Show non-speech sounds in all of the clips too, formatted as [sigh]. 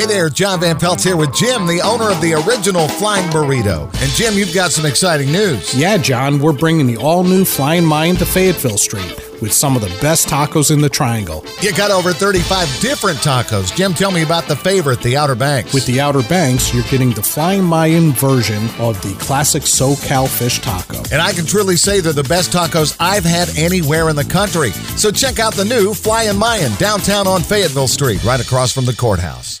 Hey there, John Van Pelt's here with Jim, the owner of the original Flying Burrito. And Jim, you've got some exciting news. Yeah, John, we're bringing the all new Flying Mayan to Fayetteville Street with some of the best tacos in the triangle. You got over 35 different tacos. Jim, tell me about the favorite, the Outer Banks. With the Outer Banks, you're getting the Flying Mayan version of the classic SoCal fish taco. And I can truly say they're the best tacos I've had anywhere in the country. So check out the new Flying Mayan downtown on Fayetteville Street, right across from the courthouse.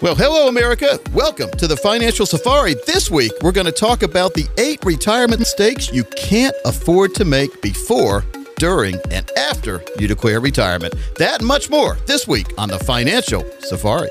Well, hello, America. Welcome to the Financial Safari. This week, we're going to talk about the eight retirement mistakes you can't afford to make before during, and after you declare retirement. That and much more this week on the Financial Safari.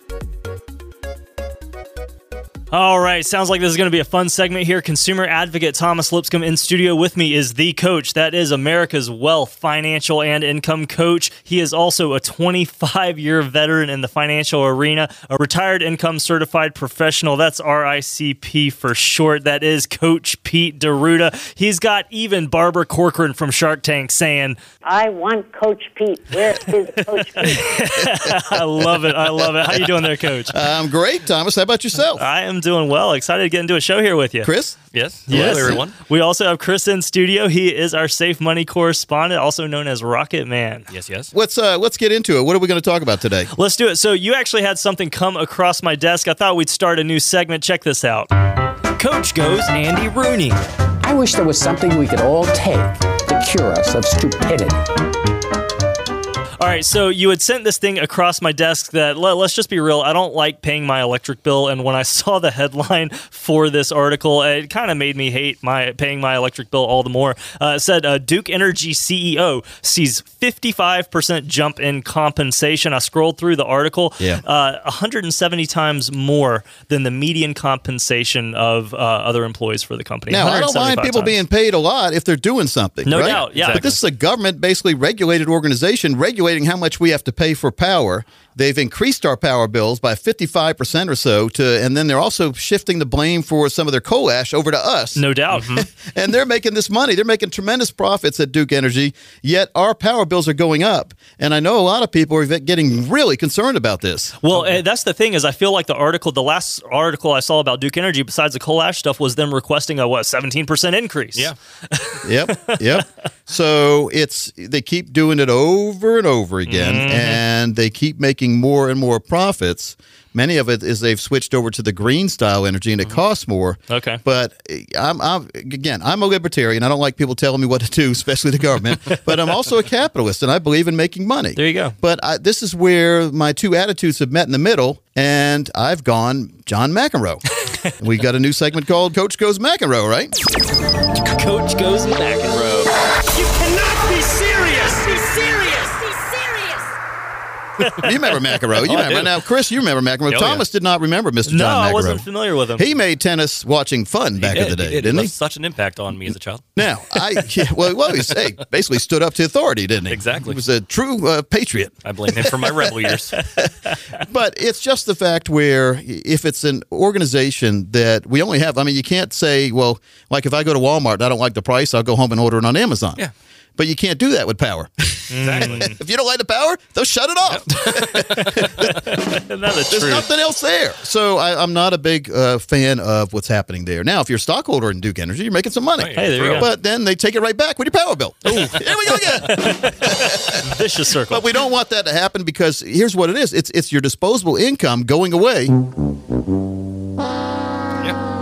All right, sounds like this is going to be a fun segment here. Consumer advocate Thomas Lipscomb in studio with me is the coach. That is America's wealth, financial, and income coach. He is also a 25 year veteran in the financial arena, a retired income certified professional. That's RICP for short. That is Coach Pete D'Arruda. He's got even Barbara Corcoran from Shark Tank saying, I want Coach Pete. Where is Coach [laughs] Pete? I love it. I love it. How you doing there, coach? I'm great, Thomas. How about yourself? I am doing well. Excited to get into a show here with you. Chris? Yes. Hello, Yes. everyone. We also have Chris in studio. He is our safe money correspondent, also known as Rocket Man. Yes, yes. Let's uh, let's get into it. What are we going to talk about today? Let's do it. So, you actually had something come across my desk. I thought we'd start a new segment. Check this out. Coach goes Andy Rooney. I wish there was something we could all take to cure us of stupidity. All right, so you had sent this thing across my desk that let, us just be real, I don't like paying my electric bill and when I [laughs] saw the headline for this article, it kind of made me hate my paying my electric bill all the more. Uh, it said uh, Duke Energy CEO sees 55% jump in compensation. I scrolled through the article. Yeah. Uh, 170 times more than the median compensation of uh, other employees for the company. Now, I don't mind people times. being paid a lot if they're doing something. No right? doubt, yeah. But this is a government basically regulated organization regulating how much we have to pay for power. They've increased our power bills by 55% or so to and then they're also shifting the blame for some of their coal ash over to us. No doubt. [laughs] and they're making this money. They're making tremendous profits at Duke Energy, yet our power bills are going up. And I know a lot of people are getting really concerned about this. Well, uh, that's the thing is, I feel like the article, the last article I saw about Duke Energy, besides the coal ash stuff, was them requesting a what seventeen percent increase. Yeah. [laughs] Yep, yep. So it's they keep doing it over and over again, Mm-hmm. and they keep making more and more profits. Many of it is they've switched over to the green style energy, and it costs more. Mm-hmm. Okay. but I'm, I'm again, I'm a libertarian. I don't like people telling me what to do, [laughs] especially the government. [laughs] but I'm also a capitalist, and I believe in making money. There you go. But I, this is where my two attitudes have met in the middle, and I've gone John McEnroe. [laughs] we got a new segment called Coach Goes McEnroe, right? Coach goes McEnroe. [laughs] you remember McEnroe. You Oh, remember. Now, Chris, you remember McEnroe. yeah. Thomas did not remember Mr. No, John McEnroe. I wasn't familiar with him. He made tennis watching fun back in the day, He did. didn't it he? such an impact on me as a child. [laughs] Now, I yeah, well, well, he hey, basically stood up to authority, didn't he? Exactly. He was a true uh, patriot. I blame him for my rebel years. [laughs] But it's just the fact where if it's an organization that we only have, I mean, you can't say, well, like if I go to Walmart and I don't like the price, I'll go home and order it on Amazon. Yeah. But you can't do that with power. Exactly. [laughs] if you don't like the power, they'll shut it off. Isn't [laughs] that There's truth? nothing else there. So I, I'm not a big uh, fan of what's happening there. Now, if you're a stockholder in Duke Energy, you're making some money. Hey, there you go. But then they take it right back with your power bill. Ooh, [laughs] here we go again. Vicious circle. But we don't want that to happen because here's what it is: it's it's your disposable income going away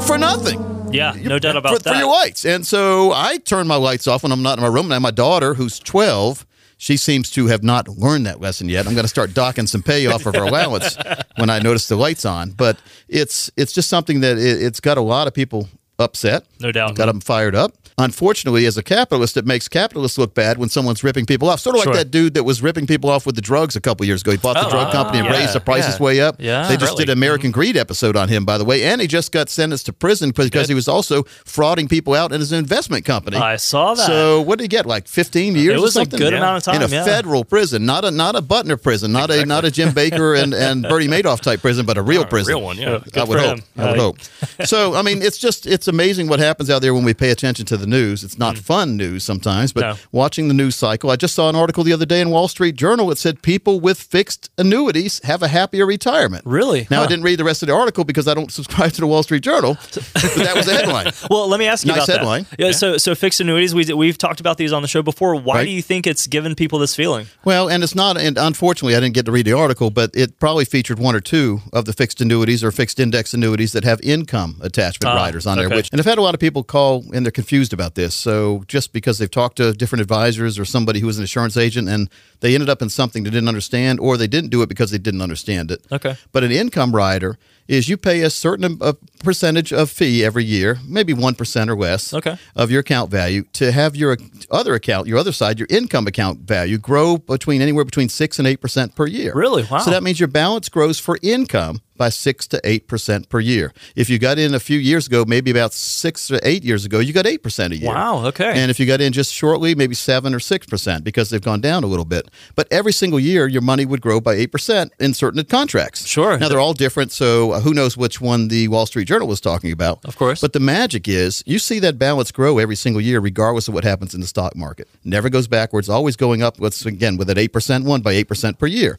for nothing. Yeah, no doubt about for, that. for your lights. And so I turn my lights off when I'm not in my room. Now my daughter, who's 12, she seems to have not learned that lesson yet. I'm going to start docking some pay off of her [laughs] allowance when I notice the lights on. But it's it's just something that it, it's got a lot of people upset. No doubt. Got them fired up. Unfortunately, as a capitalist, it makes capitalists look bad when someone's ripping people off. Sort of Sure. like that dude that was ripping people off with the drugs a couple years ago. He bought the Oh, drug uh, company and yeah, raised the prices yeah. way up. Yeah, they just really. did an American Greed episode on him, by the way, and he just got sentenced to prison because he was also frauding people out in his investment company. I saw that. So what did he get? Like 15 years? It was a good amount of time in a yeah. federal prison, not a not a Butner prison, not a not a Jim Bakker and and Bernie [laughs] Madoff type prison, but a real prison. real one, yeah. Good I would hope. him. I would hope. So I mean, it's just it's amazing what happens out there when we pay attention to the news. It's not fun news sometimes, but Mm. No. watching the news cycle. I just saw an article the other day in Wall Street Journal that said people with fixed annuities have a happier retirement. Really? Now I didn't read the rest of the article because I don't [laughs] subscribe to the Wall Street Journal, but that was the headline. [laughs] Well, let me ask you Nice about headline. that. Yeah, So, so fixed annuities. We we've talked about these on the show before. Why Right. do you think it's given people this feeling? Well, and it's not, and unfortunately, I didn't get to read the article, but it probably featured one or two of the fixed annuities or fixed index annuities that have income attachment Ah, riders on there. okay. Which, and I've had a lot of people call and they're confused about this. So just because they've talked to different advisors or somebody who was an insurance agent and they ended up in something they didn't understand, or they didn't do it because they didn't understand it. Okay. But an income rider is you pay a certain a percentage of fee every year, maybe 1% or less Okay. of your account value to have your other account, your other side, your income account value grow between anywhere between 6 and 8% per year. Really? Wow. So that means your balance grows for income by 6 to 8% per year. If you got in a few years ago, maybe about 6 to 8 years ago, you got 8% a year. Wow. Okay. And if you got in just shortly, maybe seven or six percent because they've gone down a little bit. But every single year, your money would grow by eight percent in certain contracts. Sure. Now they're all different, so uh, who knows which one the Wall Street Journal was talking about? Of course. But the magic is you see that balance grow every single year, regardless of what happens in the stock market. Never goes backwards, always going up. What's again with that eight percent one by eight percent per year.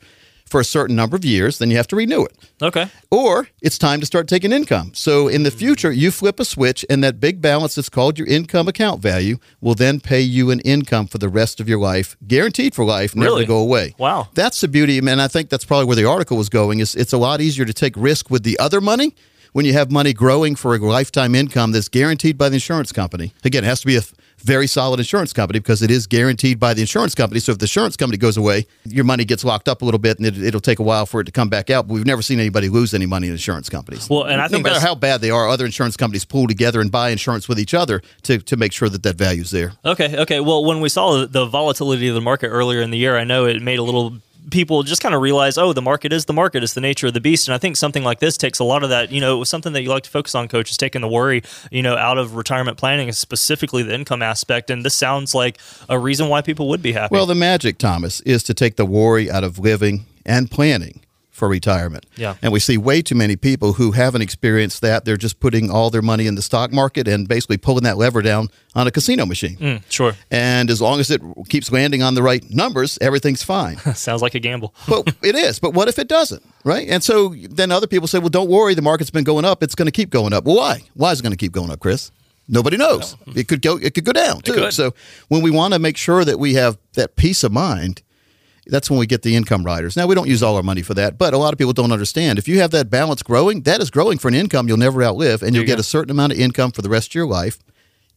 For a certain number of years, then you have to renew it okay. or it's time to start taking income. So in the future, you flip a switch, and that big balance that's called your income account value will then pay you an income for the rest of your life, guaranteed for life, never Really? to go away. Wow. That's the beauty, and I think that's probably where the article was going. Is it's a lot easier to take risk with the other money when you have money growing for a lifetime income that's guaranteed by the insurance company. Again, it has to be a very solid insurance company because it is guaranteed by the insurance company. So if the insurance company goes away, your money gets locked up a little bit, and it, it'll take a while for it to come back out. But we've never seen anybody lose any money in insurance companies. Well, and I no think matter how bad they are, other insurance companies pool together and buy insurance with each other to, to make sure that that value's there. Okay, okay. Well, when we saw the volatility of the market earlier in the year, I know it made a little people just kind of realize, oh, the market is the market. It's the nature of the beast. And I think something like this takes a lot of that, you know, it was something that you like to focus on, coach, is taking the worry, you know, out of retirement planning, specifically the income aspect. And this sounds like a reason why people would be happy. Well, the magic, Thomas, is to take the worry out of living and planning for retirement. Yeah. And we see way too many people who haven't experienced that. They're just putting all their money in the stock market and basically pulling that lever down on a casino machine. Mm, sure. And as long as it keeps landing on the right numbers, everything's fine. [laughs] sounds like a gamble. [laughs] but it is. But what if it doesn't? Right? And so then other people say, well, don't worry, the market's been going up. It's going to keep going up. Well, why? Why is it going to keep going up, Chris? Nobody knows. It could go. It could go down too. So when we want to make sure that we have that peace of mind, that's when we get the income riders. Now we don't use all our money for that, but a lot of people don't understand. If you have that balance growing, that is growing for an income you'll never outlive, and you'll you get go. a certain amount of income for the rest of your life.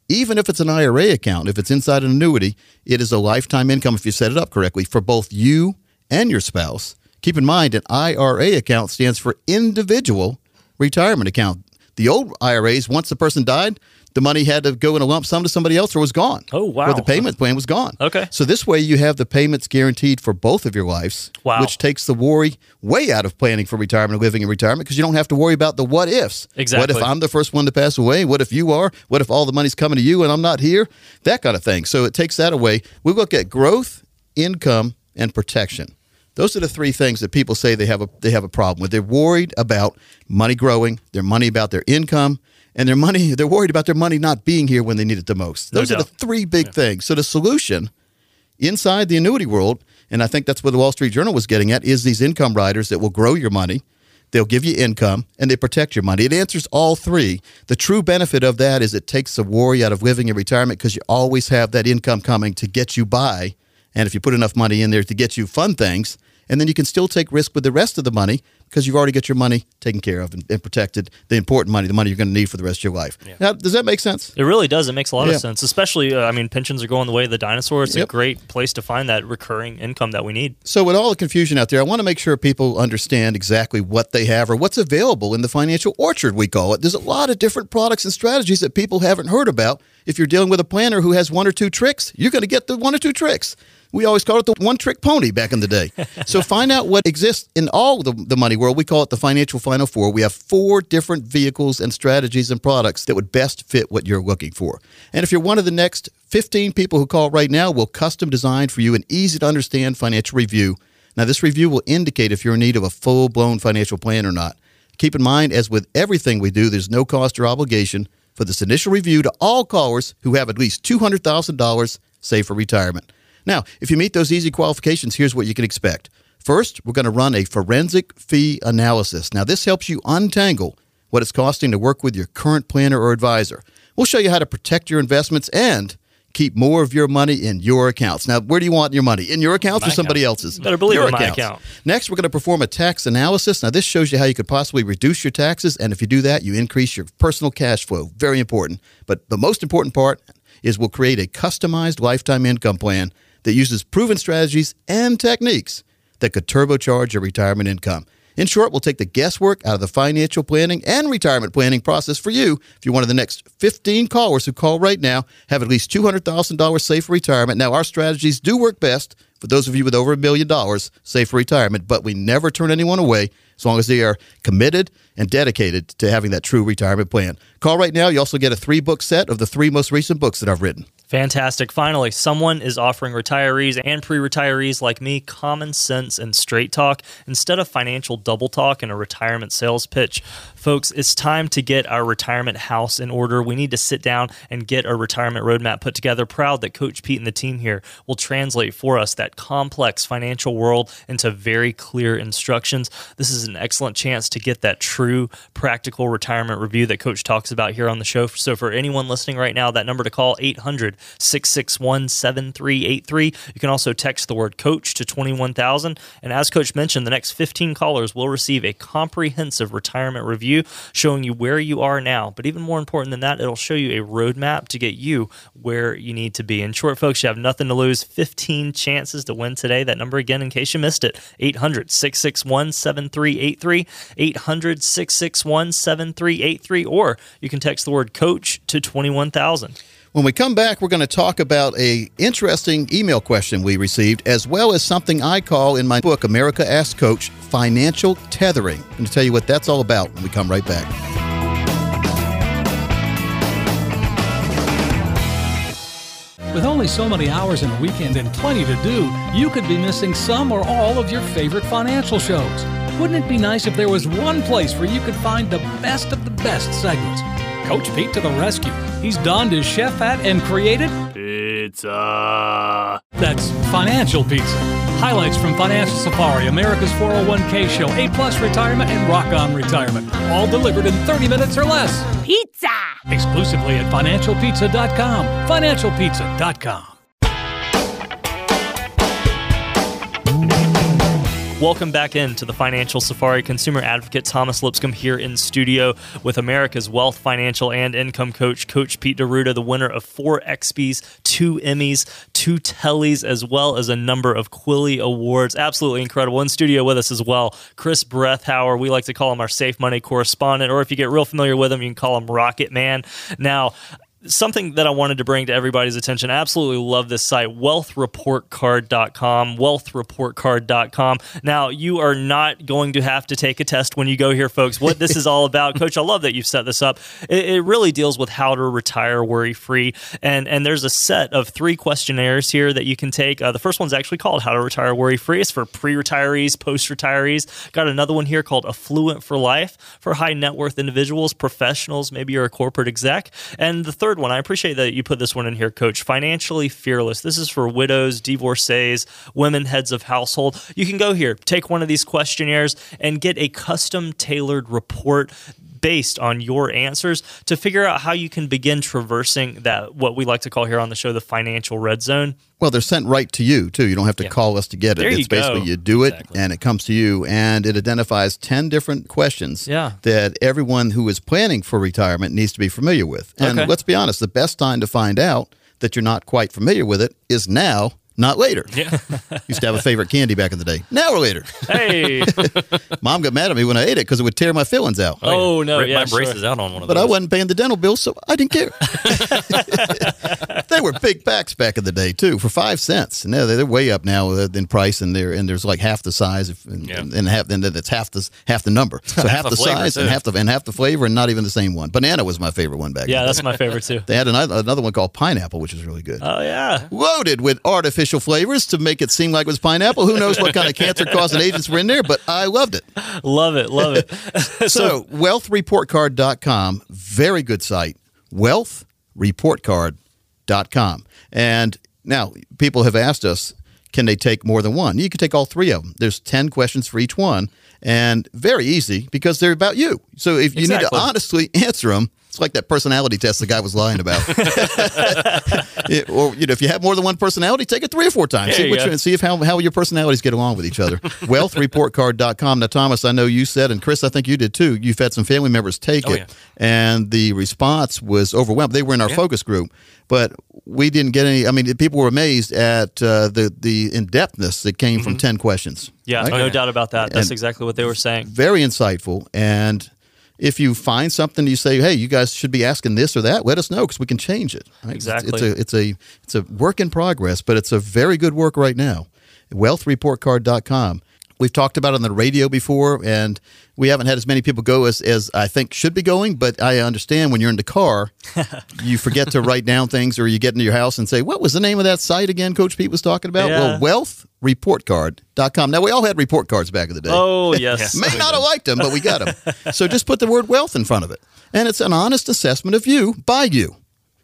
Even if it's an IRA account, if it's inside an annuity, it is a lifetime income if you set it up correctly for both you and your spouse. Keep in mind, an IRA account stands for individual retirement account. The old IRAs, once the person died, the money had to go in a lump sum to somebody else or was gone. Oh, wow. Or the payment plan was gone. Okay. So this way you have the payments guaranteed for both of your lives, Wow. which takes the worry way out of planning for retirement, or living in retirement, because you don't have to worry about the what ifs. Exactly. What if I'm the first one to pass away? What if you are? What if all the money's coming to you and I'm not here? That kind of thing. So it takes that away. We look at growth, income, and protection. Those are the three things that people say they have a they have a problem with. They're worried about money growing, their money about their income, and their money they're worried about their money not being here when they need it the most. No Those are the three big things. So the solution inside the annuity world, and I think that's what the Wall Street Journal was getting at, is these income riders that will grow your money. They'll give you income and they protect your money. It answers all three. The true benefit of that is it takes the worry out of living in retirement because you always have that income coming to get you by. And if you put enough money in there to get you fun things, and then you can still take risk with the rest of the money because you've already got your money taken care of and, and protected, the important money, the money you're going to need for the rest of your life. Yeah. Now, does that make sense? It really does. It makes a lot Yeah. of sense, especially, uh, I mean, pensions are going the way of the dinosaur. It's a great place to find that recurring income that we need. So, with all the confusion out there, I want to make sure people understand exactly what they have or what's available in the financial orchard, we call it. There's a lot of different products and strategies that people haven't heard about. If you're dealing with a planner who has one or two tricks, you're going to get the one or two tricks. We always called it the one trick pony back in the day. [laughs] so, find out what exists in all the, the money world. We call it the financial final four. We have four different vehicles and strategies and products that would best fit what you're looking for. And if you're one of the next 15 people who call right now, we'll custom design for you an easy to understand financial review. Now, this review will indicate if you're in need of a full blown financial plan or not. Keep in mind, as with everything we do, there's no cost or obligation for this initial review to all callers who have at least $200,000 saved for retirement. Now, if you meet those easy qualifications, here's what you can expect. First, we're going to run a forensic fee analysis. Now, this helps you untangle what it's costing to work with your current planner or advisor. We'll show you how to protect your investments and keep more of your money in your accounts. Now, where do you want your money? In your accounts My or somebody account. else's? Better believe your in my account. Next, we're going to perform a tax analysis. Now, this shows you how you could possibly reduce your taxes, and if you do that, you increase your personal cash flow. Very important. But the most important part is we'll create a customized lifetime income plan that uses proven strategies and techniques that could turbocharge your retirement income. In short, we'll take the guesswork out of the financial planning and retirement planning process for you. If you're one of the next 15 callers who call right now, have at least $200,000 saved for retirement. Now, our strategies do work best for those of you with over a million dollars saved for retirement, but we never turn anyone away as long as they are committed and dedicated to having that true retirement plan. Call right now. You also get a three book set of the three most recent books that I've written. Fantastic. Finally, someone is offering retirees and pre retirees like me common sense and straight talk instead of financial double talk and a retirement sales pitch. Folks, it's time to get our retirement house in order. We need to sit down and get a retirement roadmap put together. Proud that Coach Pete and the team here will translate for us that complex financial world into very clear instructions. This is an excellent chance to get that true practical retirement review that Coach talks about here on the show. So, for anyone listening right now, that number to call 800 661 7383. You can also text the word coach to 21000. And as Coach mentioned, the next 15 callers will receive a comprehensive retirement review showing you where you are now. But even more important than that, it'll show you a roadmap to get you where you need to be. In short, folks, you have nothing to lose. 15 chances to win today. That number again, in case you missed it 800 661 7383. 800 661 7383. Or you can text the word coach to 21000. When we come back, we're going to talk about a interesting email question we received, as well as something I call in my book, America Ask Coach, financial tethering. I'm going to tell you what that's all about when we come right back. With only so many hours in a weekend and plenty to do, you could be missing some or all of your favorite financial shows. Wouldn't it be nice if there was one place where you could find the best of the best segments? Coach Pete to the rescue. He's donned his chef hat and created Pizza. That's Financial Pizza. Highlights from Financial Safari, America's 401k show, A Plus Retirement, and Rock On Retirement. All delivered in 30 minutes or less. Pizza! Exclusively at financialpizza.com. Financialpizza.com. Welcome back into the Financial Safari. Consumer advocate Thomas Lipscomb here in studio with America's wealth, financial, and income coach, Coach Pete D'Arruda, the winner of four XPs, two Emmys, two Tellys, as well as a number of Quilly Awards. Absolutely incredible. In studio with us as well, Chris Brethauer. We like to call him our safe money correspondent, or if you get real familiar with him, you can call him Rocket Man. Now, something that I wanted to bring to everybody's attention. Absolutely love this site, wealthreportcard.com, wealthreportcard.com. Now, you are not going to have to take a test when you go here, folks. What this is all about, Coach, I love that you've set this up. It, it really deals with how to retire worry free. And, and there's a set of three questionnaires here that you can take. Uh, the first one's actually called How to Retire Worry Free. It's for pre retirees, post retirees. Got another one here called Affluent for Life for high net worth individuals, professionals. Maybe you're a corporate exec. And the third third one, I appreciate that you put this one in here, Coach. Financially fearless. This is for widows, divorcees, women heads of household. You can go here, take one of these questionnaires, and get a custom tailored report based on your answers to figure out how you can begin traversing that what we like to call here on the show the financial red zone. Well, they're sent right to you too. You don't have to call us to get it. There it's you go. basically you do it and it comes to you and it identifies 10 different questions Yeah. that everyone who is planning for retirement needs to be familiar with. And Okay. let's be honest, the best time to find out that you're not quite familiar with it is now, not later. Yeah. [laughs] Used to have a favorite candy back in the day. Now or later. Hey. [laughs] Mom got mad at me when I ate it because it would tear my fillings out. Oh, no, Rip yeah, my sure. braces out on one of But those. I wasn't paying the dental bill, so I didn't care. [laughs] they were big packs back in the day too, for five cents. And they're, they're way up now uh, in price, and they're and there's like half the size, of, and, and half and that's half the half the number. So half, Half the the flavor, size and half the and half the flavor, and not even the same one. Banana was my favorite one back. Then. Yeah, then. that's my favorite too. They had another, another one called pineapple, which is really good. Oh yeah. Loaded with artificial flavors to make it seem like it was pineapple. Who knows what kind of cancer causing agents were in there, but I loved it. Love it, love it. [laughs] so, wealthreportcard.com, very good site. Wealthreportcard.com. And now people have asked us, can they take more than one? You can take all three of them. There's 10 questions for each one and very easy because they're about you. So if you need to honestly [laughs] answer them, it's like that personality test the guy was lying about. [laughs] [laughs] It- or you know, if you have more than one personality, take it three or four times. There see which see if how, how your personalities get along with each other. [laughs] Wealthreportcard.com. Now, Thomas, I know you said, and Chris, I think you did too. You've had some family members take Oh, it, yeah. and the response was overwhelmed. They were in our Yeah. focus group, but we didn't get any. I mean, people were amazed at uh, the the in depthness that came from ten questions. Mm-hmm. Yeah, right? no doubt about that. That's And- exactly what they were saying. very insightful. And if you find something you say, hey, you guys should be asking this or that, let us know because we can change it. right? It's- Exactly. It's a it's a it's a work in progress, but it's a very good work right now. Wealthreportcard.com. We've talked about on the radio before, and we haven't had as many people go as, as I think should be going. But I understand when you're in the car, [laughs] you forget to write down things, or you get into your house and say, "What was the name of that site again?" Coach Pete was talking about. Yeah. Well, wealthreportcard.com. Now we all had report cards back in the day. Oh [laughs] yes. May not have liked them, but we got them. [laughs] so just put the word wealth in front of it. And it's an honest assessment of you by you.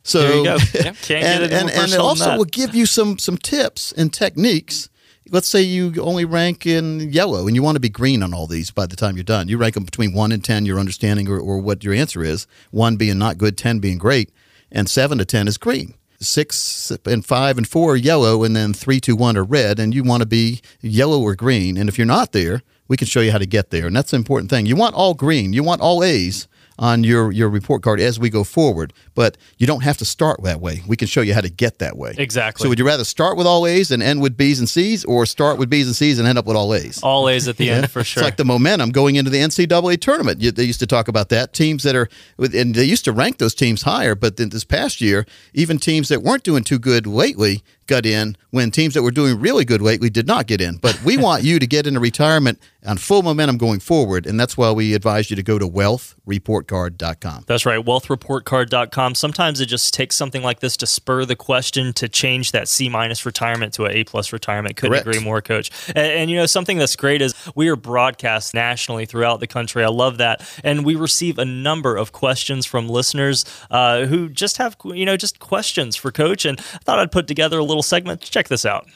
So There you go. Yeah, can't and, and, and it also will give you some some tips and techniques. Let's say you only rank in yellow and you want to be green on all these by the time you're done. You rank them between one and 10, your understanding or, or what your answer is. One being not good, 10 being great, and seven to 10 is green. Six and five and four are yellow, and then three, two, one are red, and you want to be yellow or green. And if you're not there, we can show you how to get there. And that's the important thing. You want all green, you want all A's on your, your report card as we go forward, but you don't have to start that way. We can show you how to get that way. Exactly. So would you rather start with all A's and end with B's and C's, or start with B's and C's and end up with all A's? All A's at the end for sure. It's like the momentum going into the NCAA tournament. You, they used to talk about that. Teams that are, and they used to rank those teams higher, but then this past year, even teams that weren't doing too good lately got in when teams that were doing really good lately did not get in. But we want you to get into retirement on full momentum going forward, and that's why we advise you to go to wealthreportcard.com. That's right, wealthreportcard.com. Sometimes it just takes something like this to spur the question to change that C minus retirement to an A plus retirement. Couldn't Correct. agree more, coach. And, and you know, something that's great is we are broadcast nationally throughout the country. I love that. And we receive a number of questions from listeners uh, who just have, you know, just questions for coach. And I thought I'd put together a little segment. Check this out.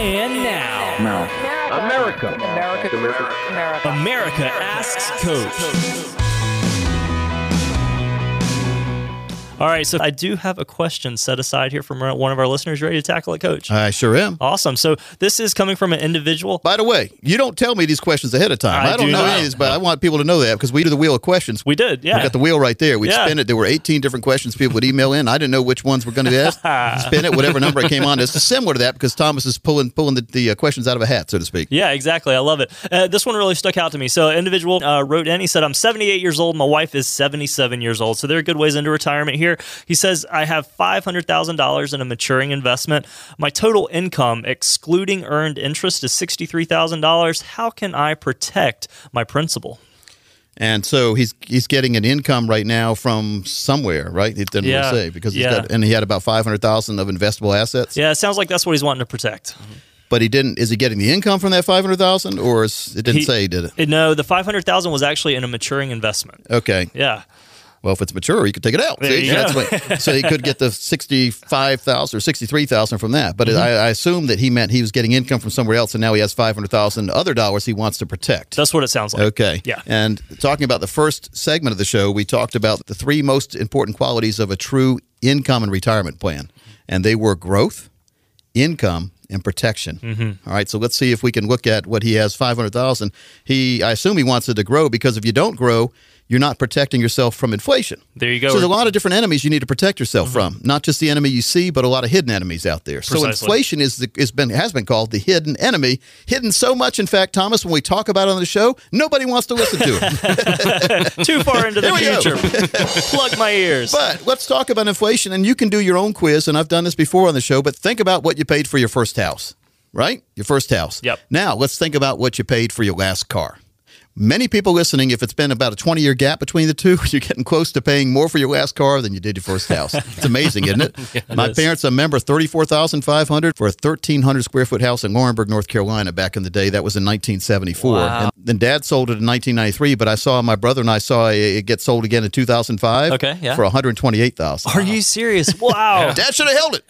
And now, America. America. America. America asks coach. All right, so I do have a question set aside here from one of our listeners. Ready to tackle it, Coach? I sure am. Awesome. So this is coming from an individual. By the way, you don't tell me these questions ahead of time. I I, don't do know not. of these, but I want people to know that because we do the wheel of questions. We did, yeah. We got the wheel right there. We'd Yeah. spin it. There were 18 different questions people would email in. I didn't know which ones were going to be asked. [laughs] spin it, whatever number it came on. It's similar to that because Thomas is pulling pulling the, the uh, questions out of a hat, so to speak. Yeah, exactly. I love it. Uh, this one really stuck out to me. So, an individual uh, wrote in. He said, "I'm 78 years old. My wife is 77 years old. So they're good ways into retirement here." He says, "I have 500 thousand dollars in a maturing investment. My total income, excluding earned interest, is 63 thousand dollars. How can I protect my principal?" And so he's he's getting an income right now from somewhere, right? It didn't Yeah. really say because he's Yeah. got and he had about 500,000 of investable assets. Yeah, it sounds like that's what he's wanting to protect. But he didn't. Is he getting the income from that 500,000, or is, it didn't say He- say? Did it? No, the 500,000 was actually in a maturing investment. Okay. Yeah. Well, if it's mature, you could take it out. See? you That's what- so he could get the [laughs] sixty-five thousand or sixty-three thousand from that. But Mhm. I, I assume that he meant he was getting income from somewhere else, and now he has five hundred thousand other dollars he wants to protect. That's what it sounds like. Okay. Yeah. And talking about the first segment of the show, we talked about the three most important qualities of a true income and retirement plan, and they were growth, income, and protection. Mhm. All right. So let's see if we can look at what he has five hundred thousand. He, I assume, he wants it to grow because if you don't grow, you're not protecting yourself from inflation. There you go. So there's a lot of different enemies you need to protect yourself mm-hmm. from. Not just the enemy you see, but a lot of hidden enemies out there. So inflation is the, is been has been called the hidden enemy. Hidden so much, in fact, Thomas, when we talk about it on the show, nobody wants to listen to it. [laughs] Too far into the There we go. future. Plug my ears. But let's talk about inflation, and you can do your own quiz. And I've done this before on the show. But think about what you paid for your first house, right? Your first house. Yep. Now let's think about what you paid for your last car. Many people listening, if it's been about a 20 year gap between the two, [laughs] you're getting close to paying more for your last car than you did your first house. [laughs] It's amazing, isn't it? [laughs] Yeah, it My is. parents, I remember 34500 for a 1,300 square foot house in Laurinburg, North Carolina back in the day. That was in 1974. Wow. And then dad sold it in 1993, but I saw my brother and I saw it get sold again in 2005 Okay, yeah. for 128000 Are you serious? Wow. Dad should have held it.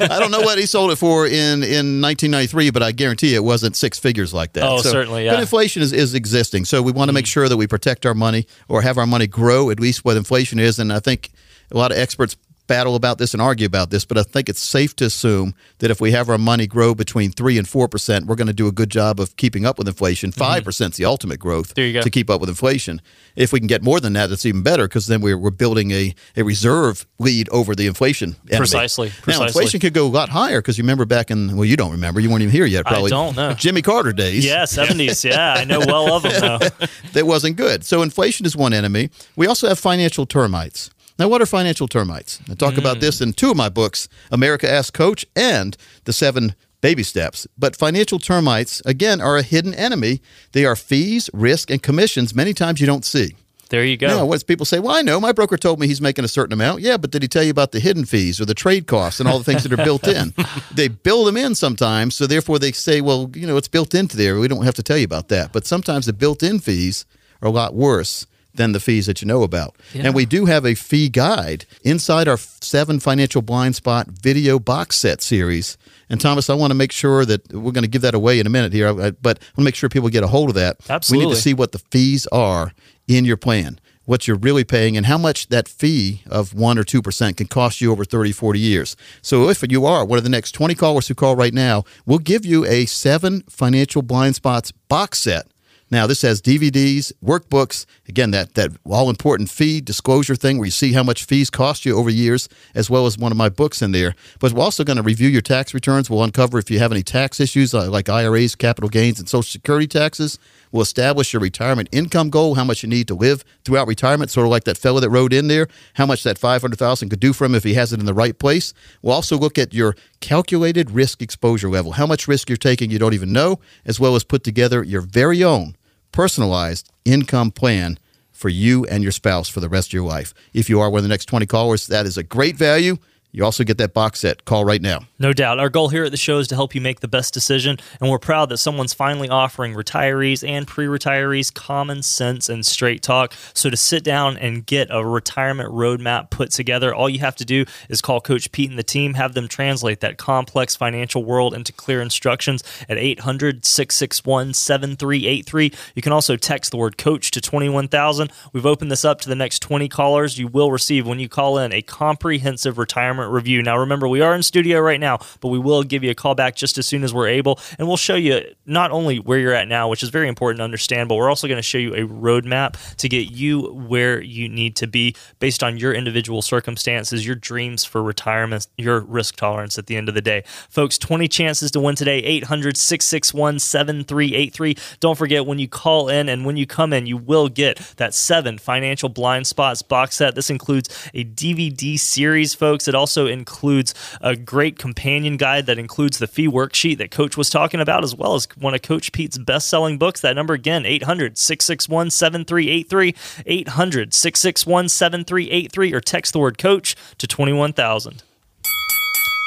I don't know what he sold it for in, in 1993, but I guarantee it wasn't six figures like that. Oh, certainly, yeah. But inflation is, is existing. So we want to make mm. sure that we protect our money or have our money grow at least what inflation is. And I think a lot of experts battle about this and argue about this, but I think it's safe to assume that if we have our money grow between 3 and 4%, we're going to do a good job of keeping up with inflation. 5% is the ultimate growth Mm-hmm. There you go. to keep up with inflation. If we can get more than that, that's even better because then we're, we're building a, a reserve lead over the inflation. enemy. Precisely, Now, precisely. inflation could go a lot higher because you remember back in, well, you don't remember. You weren't even here yet, I probably. don't know. Jimmy Carter days. Yeah, 70s. Yeah, I know well of them, though. [laughs] that wasn't good. So inflation is one enemy. We also have financial termites. Now, what are financial termites? I talk about this hmm. in two of my books, America Ask Coach and The Seven Baby Steps. But financial termites, again, are a hidden enemy. They are fees, risk, and commissions many times you don't see. There you go. No, what people say, well, I know my broker told me he's making a certain amount. Yeah, but did he tell you about the hidden fees or the trade costs and all the things that are built in? [laughs] They build them in sometimes, so therefore they say, well, you know, it's built into there. We don't have to tell you about that. But sometimes the built-in fees are a lot worse than the fees that you know about. And we do have a fee guide inside our seven financial blind spot video box set series. And Thomas, I want to make sure that we're going to give that away in a minute here, but I want to make sure people get a hold of that. Absolutely. We need to see what the fees are in your plan, what you're really paying, and how much that fee of 1 or 2% can cost you over 30, 40 years. So if you are one of the next 20 callers who call right now, we'll give you a seven financial blind spots box set. Now, this has DVDs, workbooks, again, that, that all important fee disclosure thing where you see how much fees cost you over years, as well as one of my books in there. But we're also going to review your tax returns. We'll uncover if you have any tax issues uh, like IRAs, capital gains, and Social Security taxes. We'll establish your retirement income goal, how much you need to live throughout retirement, sort of like that fellow that wrote in there, how much that 500000 could do for him if he has it in the right place. We'll also look at your calculated risk exposure level, how much risk you're taking you don't even know, as well as put together your very own personalized income plan for you and your spouse for the rest of your life. If you are one of the next 20 callers, that is a great value. You also get that box set. Call right now. No doubt. Our goal here at the show is to help you make the best decision, and we're proud that someone's finally offering retirees and pre retirees common sense and straight talk. So, to sit down and get a retirement roadmap put together, all you have to do is call Coach Pete and the team, have them translate that complex financial world into clear instructions at 800 661 7383. You can also text the word coach to 21000. We've opened this up to the next 20 callers. You will receive, when you call in, a comprehensive retirement review. Now, remember, we are in studio right now, but we will give you a call back just as soon as we're able, and we'll show you not only where you're at now, which is very important to understand, but we're also going to show you a roadmap to get you where you need to be based on your individual circumstances, your dreams for retirement, your risk tolerance at the end of the day. Folks, 20 chances to win today, 800 661 7383. Don't forget, when you call in and when you come in, you will get that seven financial blind spots box set. This includes a DVD series, folks. It also includes a great companion guide that includes the fee worksheet that Coach was talking about, as well as one of Coach Pete's best selling books. That number again, 800 661 7383. 800 661 7383, or text the word coach to 21000.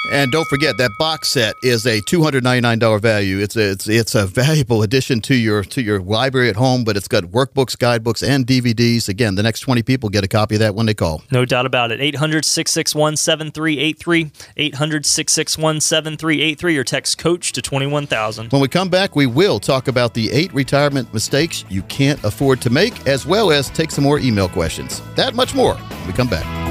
And don't forget that box set is a two hundred ninety nine dollar value. It's a, it's it's a valuable addition to your to your library at home. But it's got workbooks, guidebooks, and DVDs. Again, the next twenty people get a copy of that when they call. No doubt about it. 800 661 7383. 800 661 7383 or text coach to 21000. When we come back, we will talk about the eight retirement mistakes you can't afford to make, as well as take some more email questions. That much more when we come back.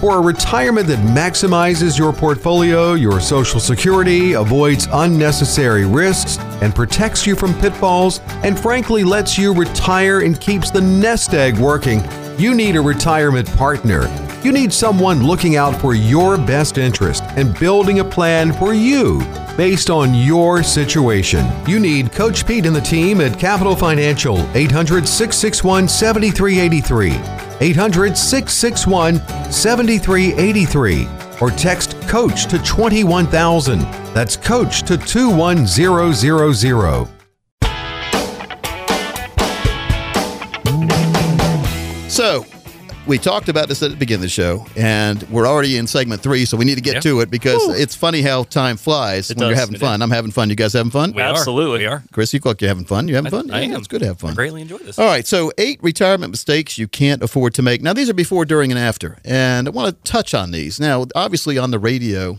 For a retirement that maximizes your portfolio, your social security, avoids unnecessary risks, and protects you from pitfalls, and frankly lets you retire and keeps the nest egg working, you need a retirement partner. You need someone looking out for your best interest and building a plan for you based on your situation. You need Coach Pete and the team at Capital Financial, 800 661 7383. 800 661 7383 or text coach to 21000. That's coach to 21000. So, we talked about this at the beginning of the show, and we're already in segment three, so we need to get Yeah. to it because it's funny how time flies It when you're having It fun. I'm having fun. You guys having fun? We are. Absolutely. We are. Chris, you look like you're having fun. You having fun? I Yeah, am. It's good to have fun. I greatly enjoy this. All right, so eight retirement mistakes you can't afford to make. Now, these are before, during, and after. And I want to touch on these. Now, obviously, on the radio,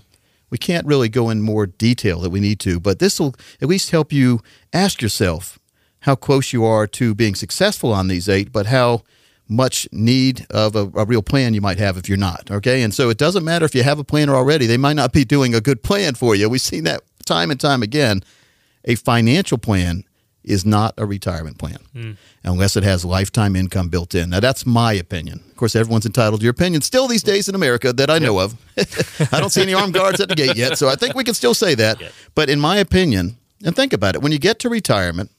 we can't really go in more detail that we need to, but this will at least help you ask yourself how close you are to being successful on these eight, but how much need of a, a real plan you might have if you're not. Okay. And so it doesn't matter if you have a planner already, they might not be doing a good plan for you. We've seen that time and time again. A financial plan is not a retirement plan hmm. unless it has lifetime income built in. Now, that's my opinion. Of course, everyone's entitled to your opinion still these days in America that I know of. [laughs] I don't see any armed guards at the gate yet, so I think we can still say that. But in my opinion, and think about it, when you get to retirement,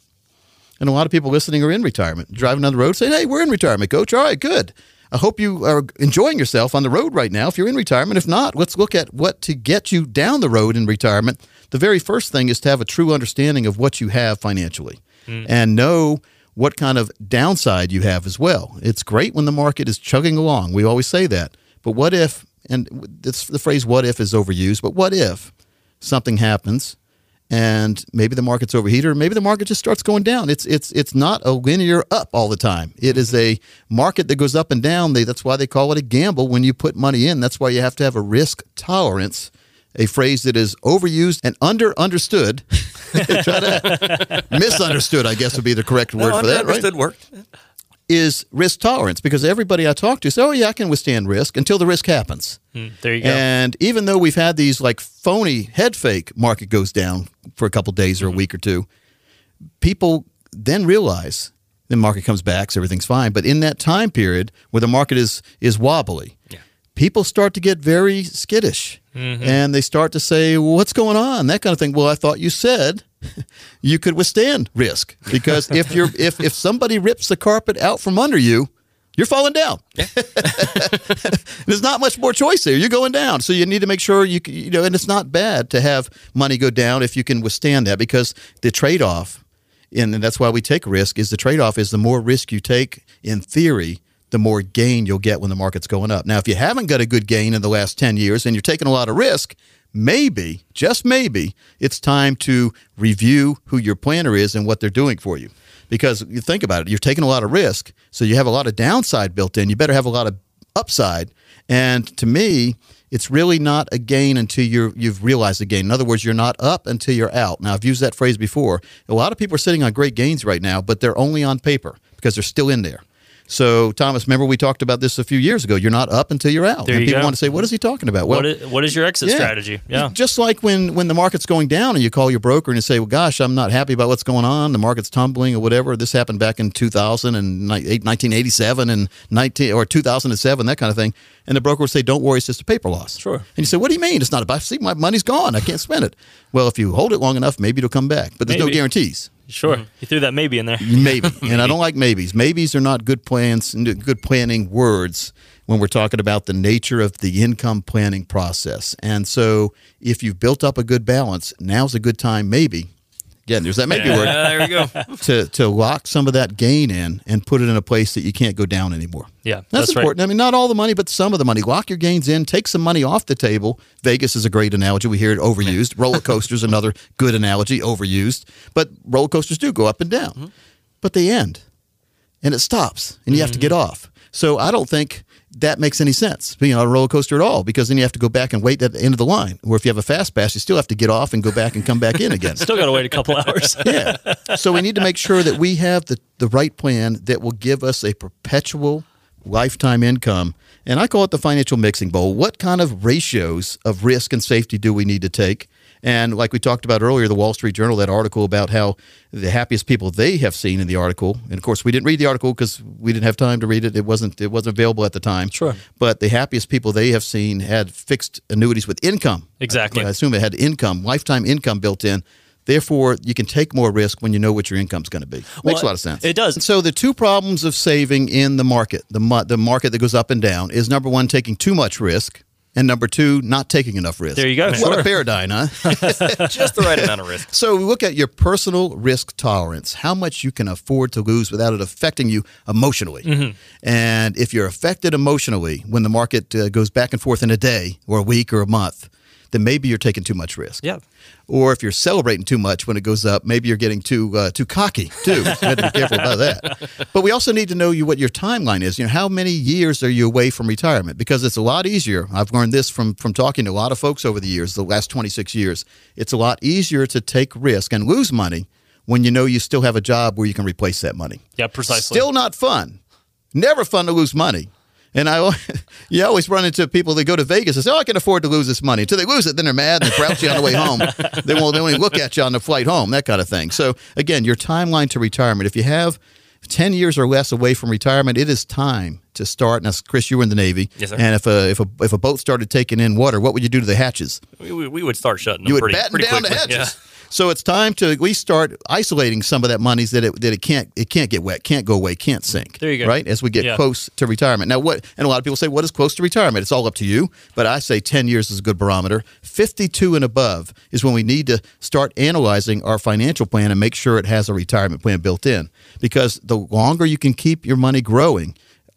and a lot of people listening are in retirement, driving down the road saying, Hey, we're in retirement, coach. All right, good. I hope you are enjoying yourself on the road right now if you're in retirement. If not, let's look at what to get you down the road in retirement. The very first thing is to have a true understanding of what you have financially hmm. and know what kind of downside you have as well. It's great when the market is chugging along. We always say that. But what if, and this, the phrase what if is overused, but what if something happens and maybe the market's overheated or maybe the market just starts going down. It's it's it's not a linear up all the time. It is a market that goes up and down. They, that's why they call it a gamble when you put money in. That's why you have to have a risk tolerance, a phrase that is overused and under understood. [laughs] Misunderstood, I guess would be the correct word No, for that, right? understood work. Is risk tolerance because everybody I talk to says, "Oh yeah, I can withstand risk until the risk happens." Hmm, there you go. And even though we've had these like phony head fake market goes down for a couple days or a week or two, people then realize the market comes back, so everything's fine. But in that time period where the market is is wobbly, people start to get very skittish and they start to say, well, "What's going on?" That kind of thing. Well, I thought you said [laughs] you could withstand risk because if you're if if somebody rips the carpet out from under you, you're falling down. [laughs] There's not much more choice there. You're going down, so you need to make sure you you know. And it's not bad to have money go down if you can withstand that because the trade off, and that's why we take risk. Is the trade off is the more risk you take in theory. The more gain you'll get when the market's going up. Now, if you haven't got a good gain in the last 10 years and you're taking a lot of risk, maybe, just maybe, it's time to review who your planner is and what they're doing for you. Because you think about it, you're taking a lot of risk, so you have a lot of downside built in. You better have a lot of upside. And to me, it's really not a gain until you're, you've realized the gain. In other words, you're not up until you're out. Now, I've used that phrase before. A lot of people are sitting on great gains right now, but they're only on paper because they're still in there. So, Thomas, remember we talked about this a few years ago. You're not up until you're out. There and you people go. want to say, what is he talking about? what, is, what is your exit yeah. strategy? Yeah. Just like when, when the market's going down and you call your broker and you say, well, gosh, I'm not happy about what's going on. The market's tumbling or whatever. This happened back in 2000 and 1987 and 19 or 2007, that kind of thing. And the broker would say, don't worry, it's just a paper loss. Sure. And you say, what do you mean? It's not about, see, my money's gone. I can't spend it. Well, if you hold it long enough, maybe it'll come back. But there's no guarantees. Sure. Mm-hmm. You threw that maybe in there. [laughs] Maybe. and I don't like maybes. Maybes are not good plans good planning words when we're talking about the nature of the income planning process. And so if you've built up a good balance, now's a good time maybe. Again, there's that maybe Yeah, word. there we go. [laughs] To, to lock some of that gain in and put it in a place that you can't go down anymore. Yeah, That's, that's right. important. I mean, not all the money, but some of the money. Lock your gains in. Take some money off the table. Vegas is a great analogy. We hear it overused. roller coasters [laughs] another good analogy, overused. But roller coasters do go up and down, Mm-hmm. but they end, and it stops, and you have to get Mm-hmm. off. So I don't think that makes any sense being on a roller coaster at all because then you have to go back and wait at the end of the line. Or if you have a fast pass, you still have to get off and go back and come back in again. [laughs] Still got to wait a couple [laughs] hours. yeah. So we need to make sure that we have the, the right plan that will give us a perpetual lifetime income. And I call it the financial mixing bowl. What kind of ratios of risk and safety do we need to take? And like we talked about earlier, the Wall Street Journal, that article about how the happiest people they have seen in the article, and of course we didn't read the article because we didn't have time to read it. It wasn't it wasn't available at the time. Sure. But the happiest people they have seen had fixed annuities with income. Exactly. I assume it had income, lifetime income built in. Therefore, you can take more risk when you know what your income's going to be. Makes Well, a lot of sense. it does. So the two problems of saving in the market, the mu- the market that goes up and down, is number one taking too much risk, and number two not taking enough risk. There you go. What Sure. a paradigm, huh? [laughs] Just the right amount of risk. So we look at your personal risk tolerance, how much you can afford to lose without it affecting you emotionally. Mm-hmm. And if you're affected emotionally when the market uh, goes back and forth in a day or a week or a month, then maybe you're taking too much risk. Yeah. Or if you're celebrating too much when it goes up, maybe you're getting too uh, too cocky too. You have to be careful about that. [laughs] But we also need to know you what your timeline is. You know, how many years are you away from retirement? Because it's a lot easier. I've learned this from from talking to a lot of folks over the years, the last 26 years. It's a lot easier to take risk and lose money when you know you still have a job where you can replace that money. Yeah, precisely. Still not fun. Never fun to lose money. And I, [laughs] you always run into people that go to Vegas and say, "Oh, I can afford to lose this money." Until they lose it, then they're mad and they're grouchy on the way home. They won't, they won't even look at you on the flight home, that kind of thing. So again, your timeline to retirement. If you have ten years or less away from retirement, it is time to start. Now, Chris, you were in the Navy, Yes, sir. and if a if a if a boat started taking in water, what would you do to the hatches? We, we, we would start shutting them You would pretty, batten pretty down quickly. the hatches. Yeah. So it's time to at least start isolating some of that money that it that it can't it can't get wet, can't go away, can't sink. There you go. Right as we get Yeah. close to retirement. Now, what and a lot of people say, what is close to retirement? It's all up to you. But I say ten years is a good barometer. Fifty-two and above is when we need to start analyzing our financial plan and make sure it has a retirement plan built in. Because the longer you can keep your money growing.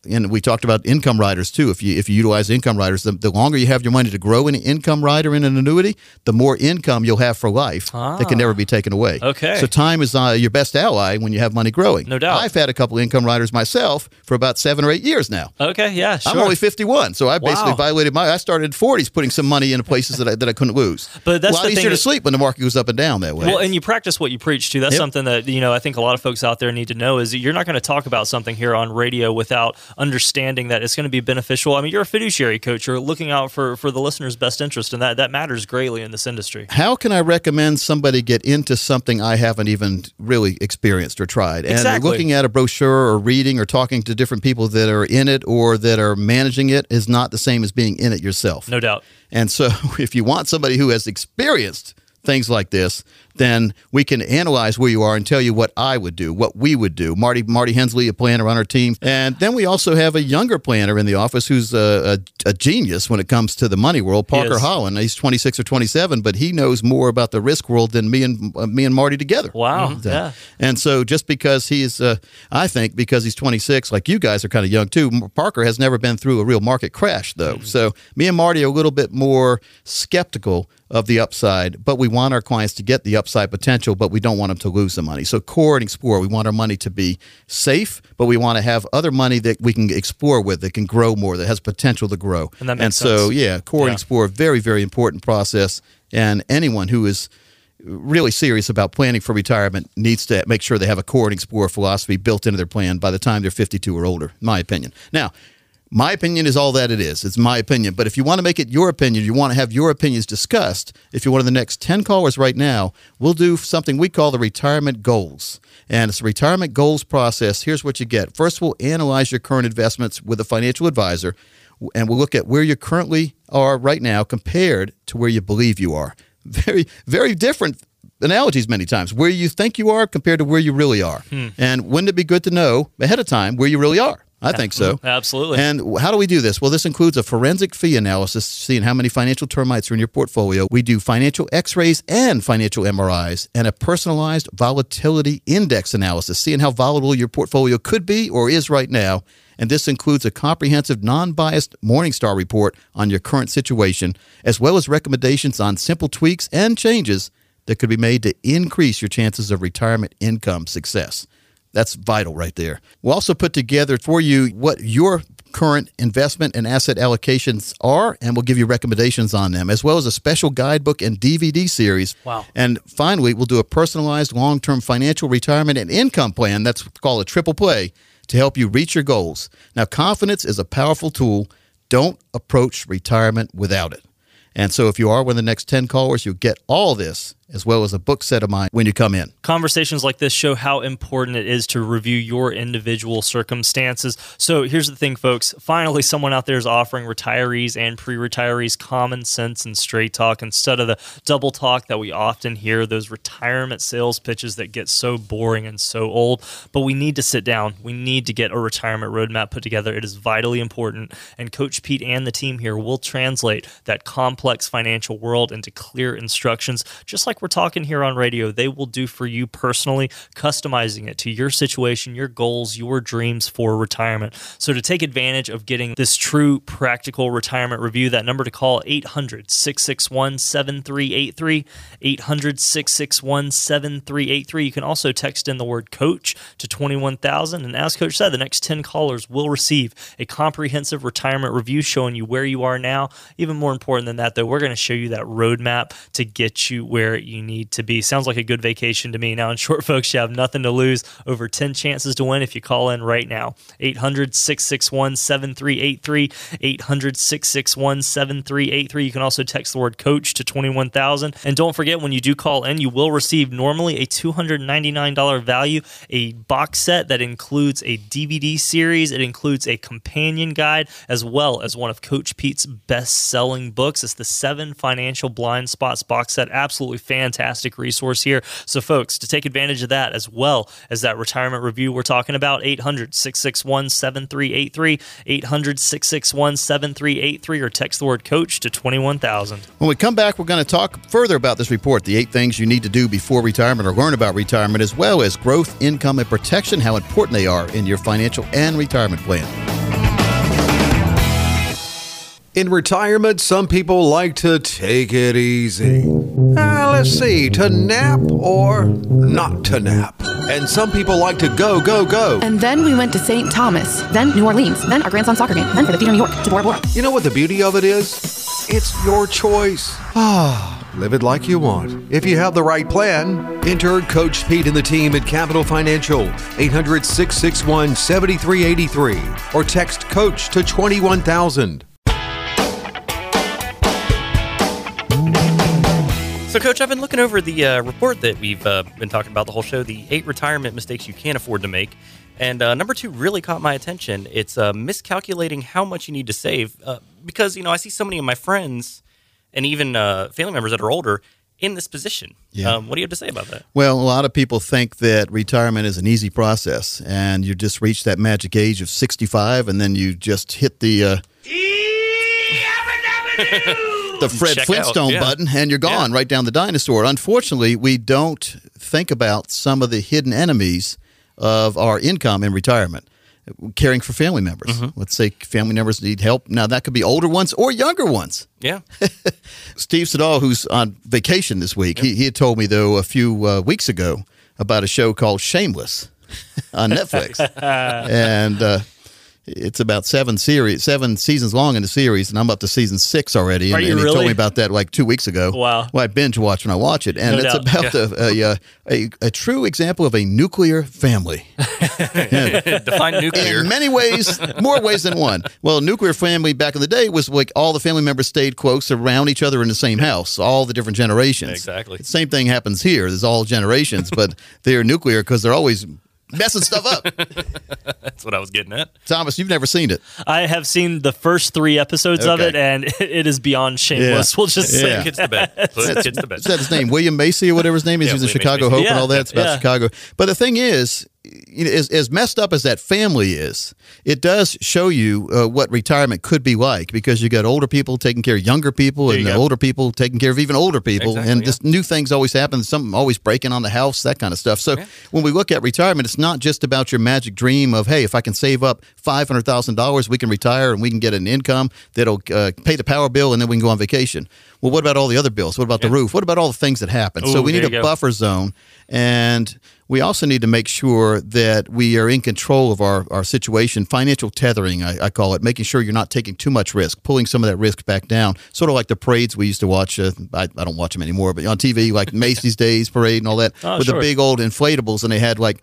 And we talked about income riders too. If you if you utilize income riders, the, the longer you have your money to grow in an income rider in an annuity, the more income you'll have for life that can never be taken away. Okay. So time is uh, your best ally when you have money growing. No doubt. I've had a couple income riders myself for about seven or eight years now. Okay, yeah, sure. I'm only 51, so I basically Wow. violated my. I started in 40s putting some money into places that I, that I couldn't lose. [laughs] But that's a lot the easier thing to sleep when the market goes up and down that way. Well, and you practice what you preach too. That's Yep. something that you know I think a lot of folks out there need to know is you're not going to talk about something here on radio without understanding that it's going to be beneficial. I mean, you're a fiduciary coach. You're looking out for for the listener's best interest, and that that matters greatly in this industry. how can I recommend somebody get into something I haven't even really experienced or tried? And Exactly. looking at a brochure or reading or talking to different people that are in it or that are managing it is not the same as being in it yourself. No doubt. And so, [laughs] if you want somebody who has experienced things like this, then we can analyze where you are and tell you what I would do, what we would do. Marty Marty Hensley, a planner on our team, and then we also have a younger planner in the office who's a, a, a genius when it comes to the money world. Parker. Holland, he's 26 or 27, but he knows more about the risk world than me and uh, me and Marty together. Wow. So- Yeah. And so, just because he's, uh, I think, because he's 26, like you guys are kind of young too. Parker has never been through a real market crash, though. Mm-hmm. So, me and Marty are a little bit more skeptical of the upside, but we want our clients to get the upside potential, but we don't want them to lose the money. So, core and explore, we want our money to be safe, but we want to have other money that we can explore with that can grow more, that has potential to grow. And that makes so, sense. yeah, core and Yeah. explore, very, very important process. And anyone who is really serious about planning for retirement needs to make sure they have a core and explore philosophy built into their plan by the time they're 52 or older, in my opinion. Now, my opinion is all that it is. It's my opinion. But if you want to make it your opinion, you want to have your opinions discussed, if you're one of the next 10 callers right now, we'll do something we call the retirement goals. And it's a retirement goals process. Here's what you get. First, we'll analyze your current investments with a financial advisor, and we'll look at where you currently are right now compared to where you believe you are. Very, very different analogies many times where you think you are compared to where you really are. Hmm. And wouldn't it be good to know ahead of time where you really are? I think so. Mm, absolutely. And how do we do this? Well, this includes a forensic fee analysis, seeing how many financial termites are in your portfolio. We do financial x rays and financial MRIs, and a personalized volatility index analysis, seeing how volatile your portfolio could be or is right now. And this includes a comprehensive, non biased Morningstar report on your current situation, as well as recommendations on simple tweaks and changes that could be made to increase your chances of retirement income success. That's vital right there. We'll also put together for you what your current investment and asset allocations are, and we'll give you recommendations on them, as well as a special guidebook and DVD series. Wow. And finally, we'll do a personalized long term financial retirement and income plan that's called a triple play to help you reach your goals. Now, confidence is a powerful tool. Don't approach retirement without it. And so, if you are one of the next 10 callers, you'll get all this as well as a book set of mine when you come in. Conversations like this show how important it is to review your individual circumstances. So here's the thing, folks. Finally, someone out there is offering retirees and pre retirees common sense and straight talk instead of the double talk that we often hear, those retirement sales pitches that get so boring and so old. But we need to sit down. We need to get a retirement roadmap put together. It is vitally important. And Coach Pete and the team here will translate that complex financial world into clear instructions, just like we're talking here on radio, they will do for you personally, customizing it to your situation, your goals, your dreams for retirement. So to take advantage of getting this true practical retirement review, that number to call 800-661-7383, 800-661-7383. You can also text in the word coach to 21,000 and as coach said, the next 10 callers will receive a comprehensive retirement review showing you where you are now. Even more important than that though, we're going to show you that roadmap to get you where you need to be. Sounds like a good vacation to me. Now, in short, [laughs] folks, you have nothing to lose. Over 10 chances to win if you call in right now. 800 661 7383. 800 661 7383. You can also text the word coach to 21000. And don't forget, when you do call in, you will receive normally a $299 value, a box set that includes a DVD series. It includes a companion guide as well as one of Coach Pete's best selling books. It's the Seven Financial Blind Spots box set. Absolutely fantastic resource here. So, folks, to take advantage of that as well as that retirement review we're talking about, 800 661 7383, 800 661 7383, or text the word coach to 21000. When we come back, we're going to talk further about this report the eight things you need to do before retirement or learn about retirement, as well as growth, income, and protection, how important they are in your financial and retirement plan. In retirement, some people like to take it easy. See, to nap or not to nap. And some people like to go, go, go. And then we went to St. Thomas, then New Orleans, then our grandson's soccer game, then for the theater New York to Bora Bora. You know what the beauty of it is? It's your choice. Ah. Live it like you want. If you have the right plan, enter Coach Pete and the team at Capital Financial, 800 661 7383, or text Coach to 21000. So, Coach, I've been looking over the uh, report that we've uh, been talking about the whole show the eight retirement mistakes you can't afford to make. And uh, number two really caught my attention. It's uh, miscalculating how much you need to save. Uh, because, you know, I see so many of my friends and even uh, family members that are older in this position. Yeah. Um, what do you have to say about that? Well, a lot of people think that retirement is an easy process and you just reach that magic age of 65 and then you just hit the. [laughs] The Fred Check Flintstone yeah. button and you're gone right down the dinosaur. Unfortunately, we don't think about some of the hidden enemies of our income in retirement. Caring for family members. Mm-hmm. Let's say family members need help. Now, that could be older ones or younger ones. Yeah. [laughs] Steve Siddall, who's on vacation this week, he, he had told me, though, a few uh, weeks ago about a show called Shameless [laughs] on Netflix. [laughs] and uh, it's about seven series, seven seasons long in the series, and I'm up to season six already. Are and, you and he told me about that like two weeks ago. Wow. Well, I binge watch when I watch it, and No it's doubt. about a, a, a, a true example of a nuclear family. [laughs] Define nuclear. In many ways, more ways than one. Well, nuclear family back in the day was like all the family members stayed close around each other in the same house, all the different generations. Exactly. Same thing happens here. There's all generations, but they're nuclear because they're always messing stuff up. [laughs] That's what I was getting at. Thomas, you've never seen it. I have seen the first three episodes of it, and [laughs] it is beyond shameless. Yeah. We'll just say Yeah. Kids to bed. Put kids to bed. Is that his name? William Macy or whatever his name is? Yeah, He's in William Chicago Macy. Hope Yeah. and all that. It's about Yeah. Chicago. But the thing is, you know, as, as messed up as that family is, it does show you uh, what retirement could be like because you got older people taking care of younger people There and the older people taking care of even older people. Exactly, and yeah. just new things always happen. Something always breaking on the house, that kind of stuff. So when we look at retirement, it's not just about your magic dream of, hey, if I can save up $500,000, we can retire and we can get an income that'll uh, pay the power bill and then we can go on vacation. Well, what about all the other bills? What about the roof? What about all the things that happen? so we need a go. buffer zone. And we also need to make sure that we are in control of our, our situation. Financial tethering, I, I call it, making sure you're not taking too much risk, pulling some of that risk back down. Sort of like the parades we used to watch. Uh, I, I don't watch them anymore, but on TV, like [laughs] Macy's Days Parade and all that, Oh, with sure. the big old inflatables, and they had like.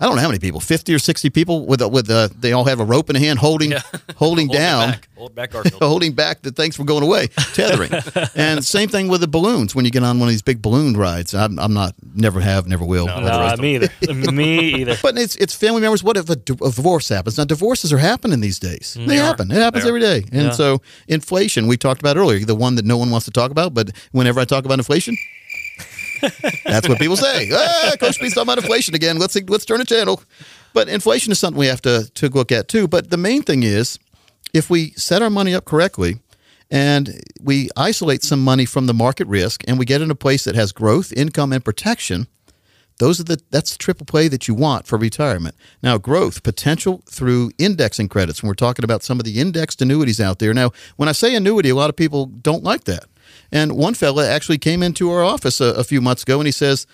I don't know how many people, fifty or sixty people, with a, with a, they all have a rope in a hand, holding [laughs] holding Hold down, back. Hold back [laughs] holding back the things from going away, [laughs] tethering. and same thing with the balloons when you get on one of these big balloon rides. I'm, I'm not, never have, never will. No, Nah, me either. me either. But it's it's family members. What if a, divorce happens? Now divorces are happening these days. Mm. They, They happen. It happens every day. And Yeah. so inflation, we talked about earlier, the one that no one wants to talk about. But whenever I talk about inflation. That's what people say. [laughs] Ah, Coach Pete's talking about inflation again. Let's let's turn the channel. But inflation is something we have to to look at too. But the main thing is, if we set our money up correctly, and we isolate some money from the market risk, and we get in a place that has growth, income, and protection, those are the that's the triple play that you want for retirement. Now, growth potential through indexing credits. We're talking about some of the indexed annuities out there. Now, when I say annuity, a lot of people don't like that. And one fella actually came into our office a, a few months ago and he says,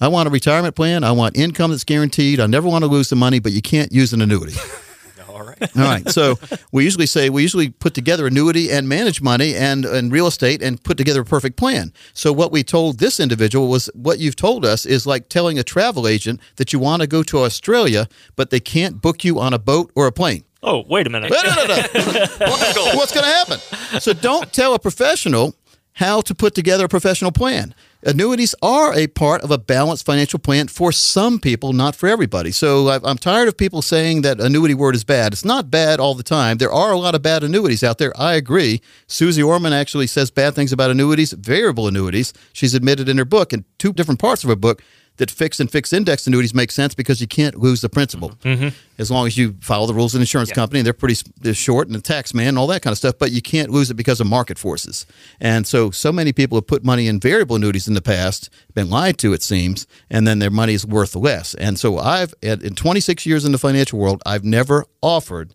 I want a retirement plan. I want income that's guaranteed. I never want to lose the money, but you can't use an annuity. [laughs] All right. All right. So we usually say we usually put together annuity and manage money and, and real estate and put together a perfect plan. So what we told this individual was what you've told us is like telling a travel agent that you want to go to Australia, but they can't book you on a boat or a plane. Oh, wait a minute. No, no, no, no. [laughs] What's going to happen? So don't tell a professional how to put together a professional plan. Annuities are a part of a balanced financial plan for some people, not for everybody. So I'm tired of people saying that annuity word is bad. It's not bad all the time. There are a lot of bad annuities out there. I agree. Suze Orman actually says bad things about annuities, variable annuities. She's admitted in her book, in two different parts of her book, that fixed and fixed index annuities make sense because you can't lose the principal mm-hmm. Mm-hmm. as long as you follow the rules of an insurance company. They're pretty they're short and the tax man and all that kind of stuff, but you can't lose it because of market forces. And so, so many people have put money in variable annuities in the past, been lied to, it seems, and then their money is worth less. And so, I've in 26 years in the financial world, I've never offered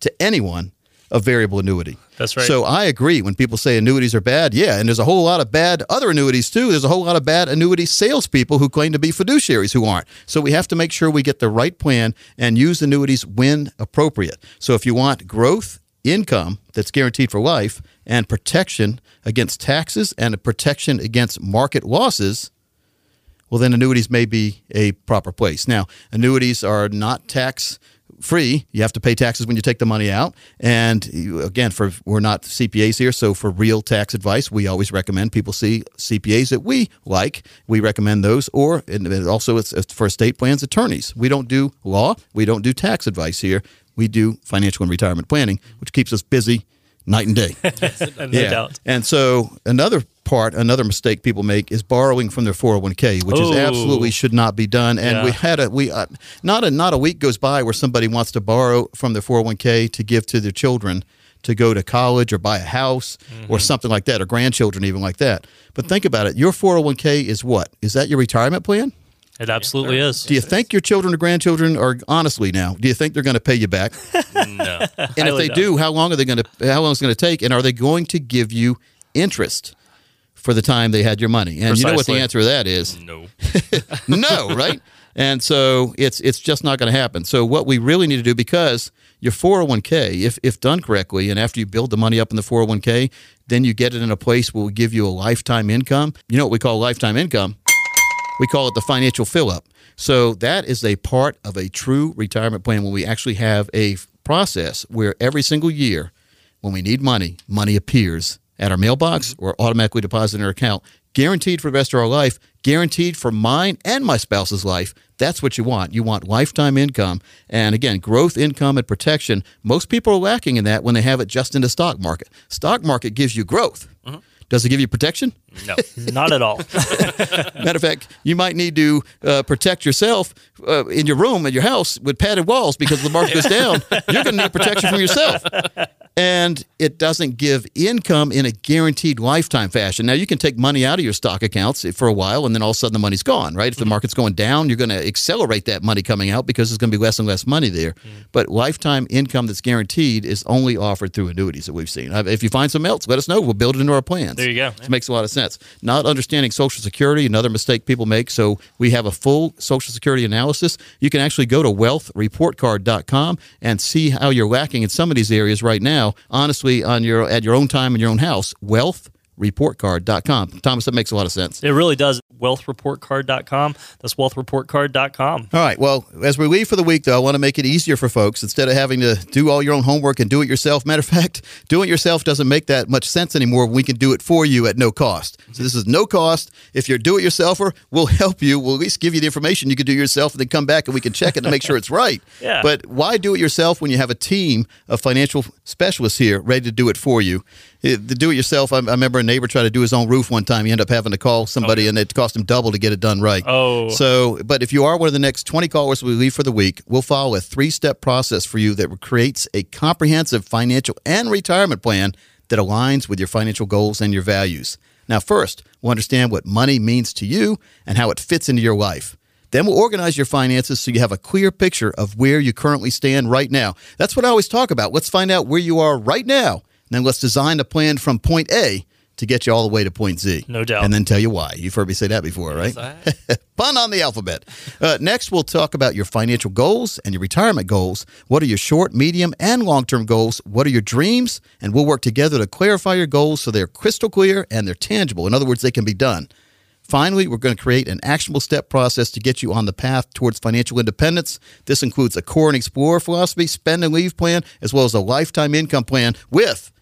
to anyone a variable annuity. That's right. So I agree when people say annuities are bad. Yeah, and there's a whole lot of bad other annuities too. There's a whole lot of bad annuity salespeople who claim to be fiduciaries who aren't. So we have to make sure we get the right plan and use annuities when appropriate. So if you want growth, income that's guaranteed for life, and protection against taxes and a protection against market losses, well, then annuities may be a proper place. Now, annuities are not tax free. You have to pay taxes when you take the money out. And you, again, for we're not CPAs here, so for real tax advice, we always recommend people see CPAs that we like. We recommend those, or and also it's, it's for estate plans attorneys. We don't do law. We don't do tax advice here. We do financial and retirement planning, which keeps us busy night and day. [laughs] no doubt. And so another part, another mistake people make is borrowing from their 401k, which is absolutely should not be done. And Yeah. we had a we uh, not a not a week goes by where somebody wants to borrow from their 401k to give to their children to go to college or buy a house Mm-hmm. or something like that or grandchildren even like that. But think about it. Your 401k is what? Is that your retirement plan? It absolutely is. Do you think your children or grandchildren are honestly now? Do you think they're going to pay you back? [laughs] No. And if Highly they doubt. do, how long are they going to? How long is it going to take? And are they going to give you interest for the time they had your money? And you know what the answer to that is? No. [laughs] [laughs] no, right? And so it's it's just not going to happen. So what we really need to do because your 401k, if if done correctly, and after you build the money up in the 401k, then you get it in a place where we give you a lifetime income. You know what we call lifetime income? We call it the financial fill up. So that is a part of a true retirement plan when we actually have a process where every single year, when we need money, money appears at our mailbox mm-hmm. or automatically deposited in our account, guaranteed for the rest of our life, guaranteed for mine and my spouse's life. That's what you want. You want lifetime income. And again, growth, income, and protection. Most people are lacking in that when they have it just in the stock market. Stock market gives you growth. Uh-huh. Does it give you protection? No, not at all. [laughs] Matter of fact, you might need to uh, protect yourself uh, in your room at your house with padded walls because the market goes [laughs] down, you're going to need protection from yourself. And it doesn't give income in a guaranteed lifetime fashion. Now, you can take money out of your stock accounts for a while and then all of a sudden the money's gone, right? If the market's going down, you're going to accelerate that money coming out because there's going to be less and less money there. But lifetime income that's guaranteed is only offered through annuities that we've seen. If you find something else, let us know. We'll build it into our plans. There you go. It makes a lot of sense. Not understanding Social Security, another mistake people make. So we have a full Social Security analysis. You can actually go to wealthreportcard.com and see how you're lacking in some of these areas right now. Honestly, on your at your own time in your own house. Wealthreportcard.com. Thomas, that makes a lot of sense. It really does. Wealthreportcard.com. That's wealthreportcard.com. All right. Well, as we leave for the week, though, I want to make it easier for folks instead of having to do all your own homework and do it yourself. Matter of [laughs] fact, do it yourself doesn't make that much sense anymore. We can do it for you at no cost. So this is no cost. If you're do-it-yourselfer, we'll help you. We'll at least give you the information you can do yourself, and then come back and we can check it to make sure it's right. [laughs] Yeah. But why do it yourself when you have a team of financial specialists here ready to do it for you? It- The do-it-yourself. I, I remember a neighbor tried to do his own roof one time. He ended up having to call somebody, and it cost him double to get it done right. Oh. So, but if you are one of the next 20 callers we leave for the week, we'll follow a three step process for you that creates a comprehensive financial and retirement plan that aligns with your financial goals and your values. Now, first, we'll understand what money means to you and how it fits into your life. Then we'll organize your finances so you have a clear picture of where you currently stand right now. That's what I always talk about. Let's find out where you are right now, then let's design a plan from point A to get you all the way to point Z. No doubt. And then tell you why. You've heard me say that before, right? [laughs] Pun on the alphabet. Uh, next, we'll talk about your financial goals and your retirement goals. What are your short, medium, and long term goals? What are your dreams? And we'll work together to clarify your goals so they're crystal clear and they're tangible. In other words, they can be done. Finally, we're going to create an actionable step process to get you on the path towards financial independence. This includes a core and explore philosophy, spend and leave plan, as well as a lifetime income plan with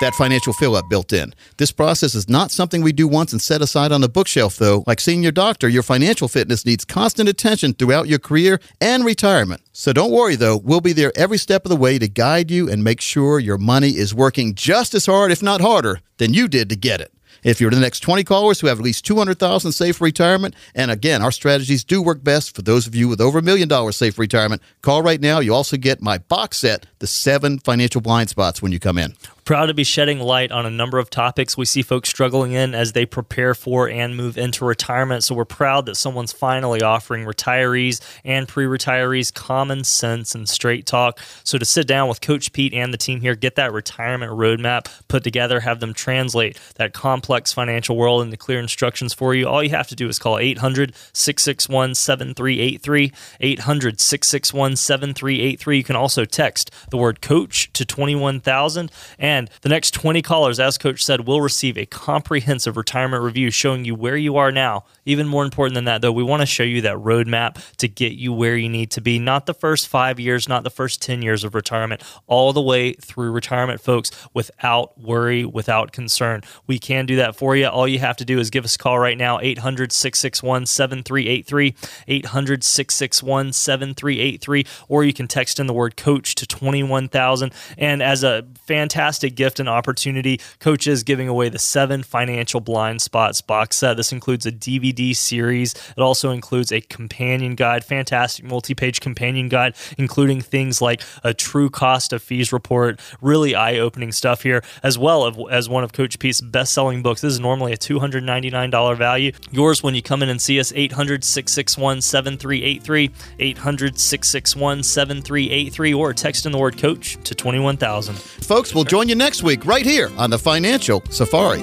that financial fill up built in. This process is not something we do once and set aside on the bookshelf, though. Like seeing your doctor, your financial fitness needs constant attention throughout your career and retirement. So don't worry, though. We'll be there every step of the way to guide you and make sure your money is working just as hard, if not harder, than you did to get it. If you're the next 20 callers who have at least 200,000 saved for retirement, and again, our strategies do work best for those of you with over a million dollars saved for retirement, call right now. You also get my box set, the seven financial blind spots when you come in. Proud to be shedding light on a number of topics we see folks struggling in as they prepare for and move into retirement. So we're proud that someone's finally offering retirees and pre retirees common sense and straight talk. So to sit down with Coach Pete and the team here, get that retirement roadmap put together, have them translate that complex financial world into clear instructions for you, all you have to do is call 800 661 7383. 800 661 7383. You can also text the word coach to 21000. And the next 20 callers, as Coach said, will receive a comprehensive retirement review showing you where you are now. Even more important than that, though, we want to show you that roadmap to get you where you need to be. Not the first five years, not the first 10 years of retirement, all the way through retirement, folks, without worry, without concern. We can do that for you. All you have to do is give us a call right now, 800 661 7383, 800 661 7383, or you can text in the word coach to 21000. And as a fantastic gift and opportunity, Coach is giving away the seven financial blind spots box set. This includes a DVD series, it also includes a companion guide, fantastic multi page companion guide, including things like a true cost of fees report, really eye opening stuff here, as well as one of Coach Pete's best selling books. This is normally a $299 value. Yours when you come in and see us, 800 661 7383, 800 661 7383, or text in the word coach to 21000. Folks, we'll join you next week right here on the Financial Safari.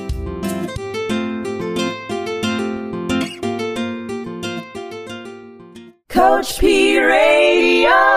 Coach P Radio.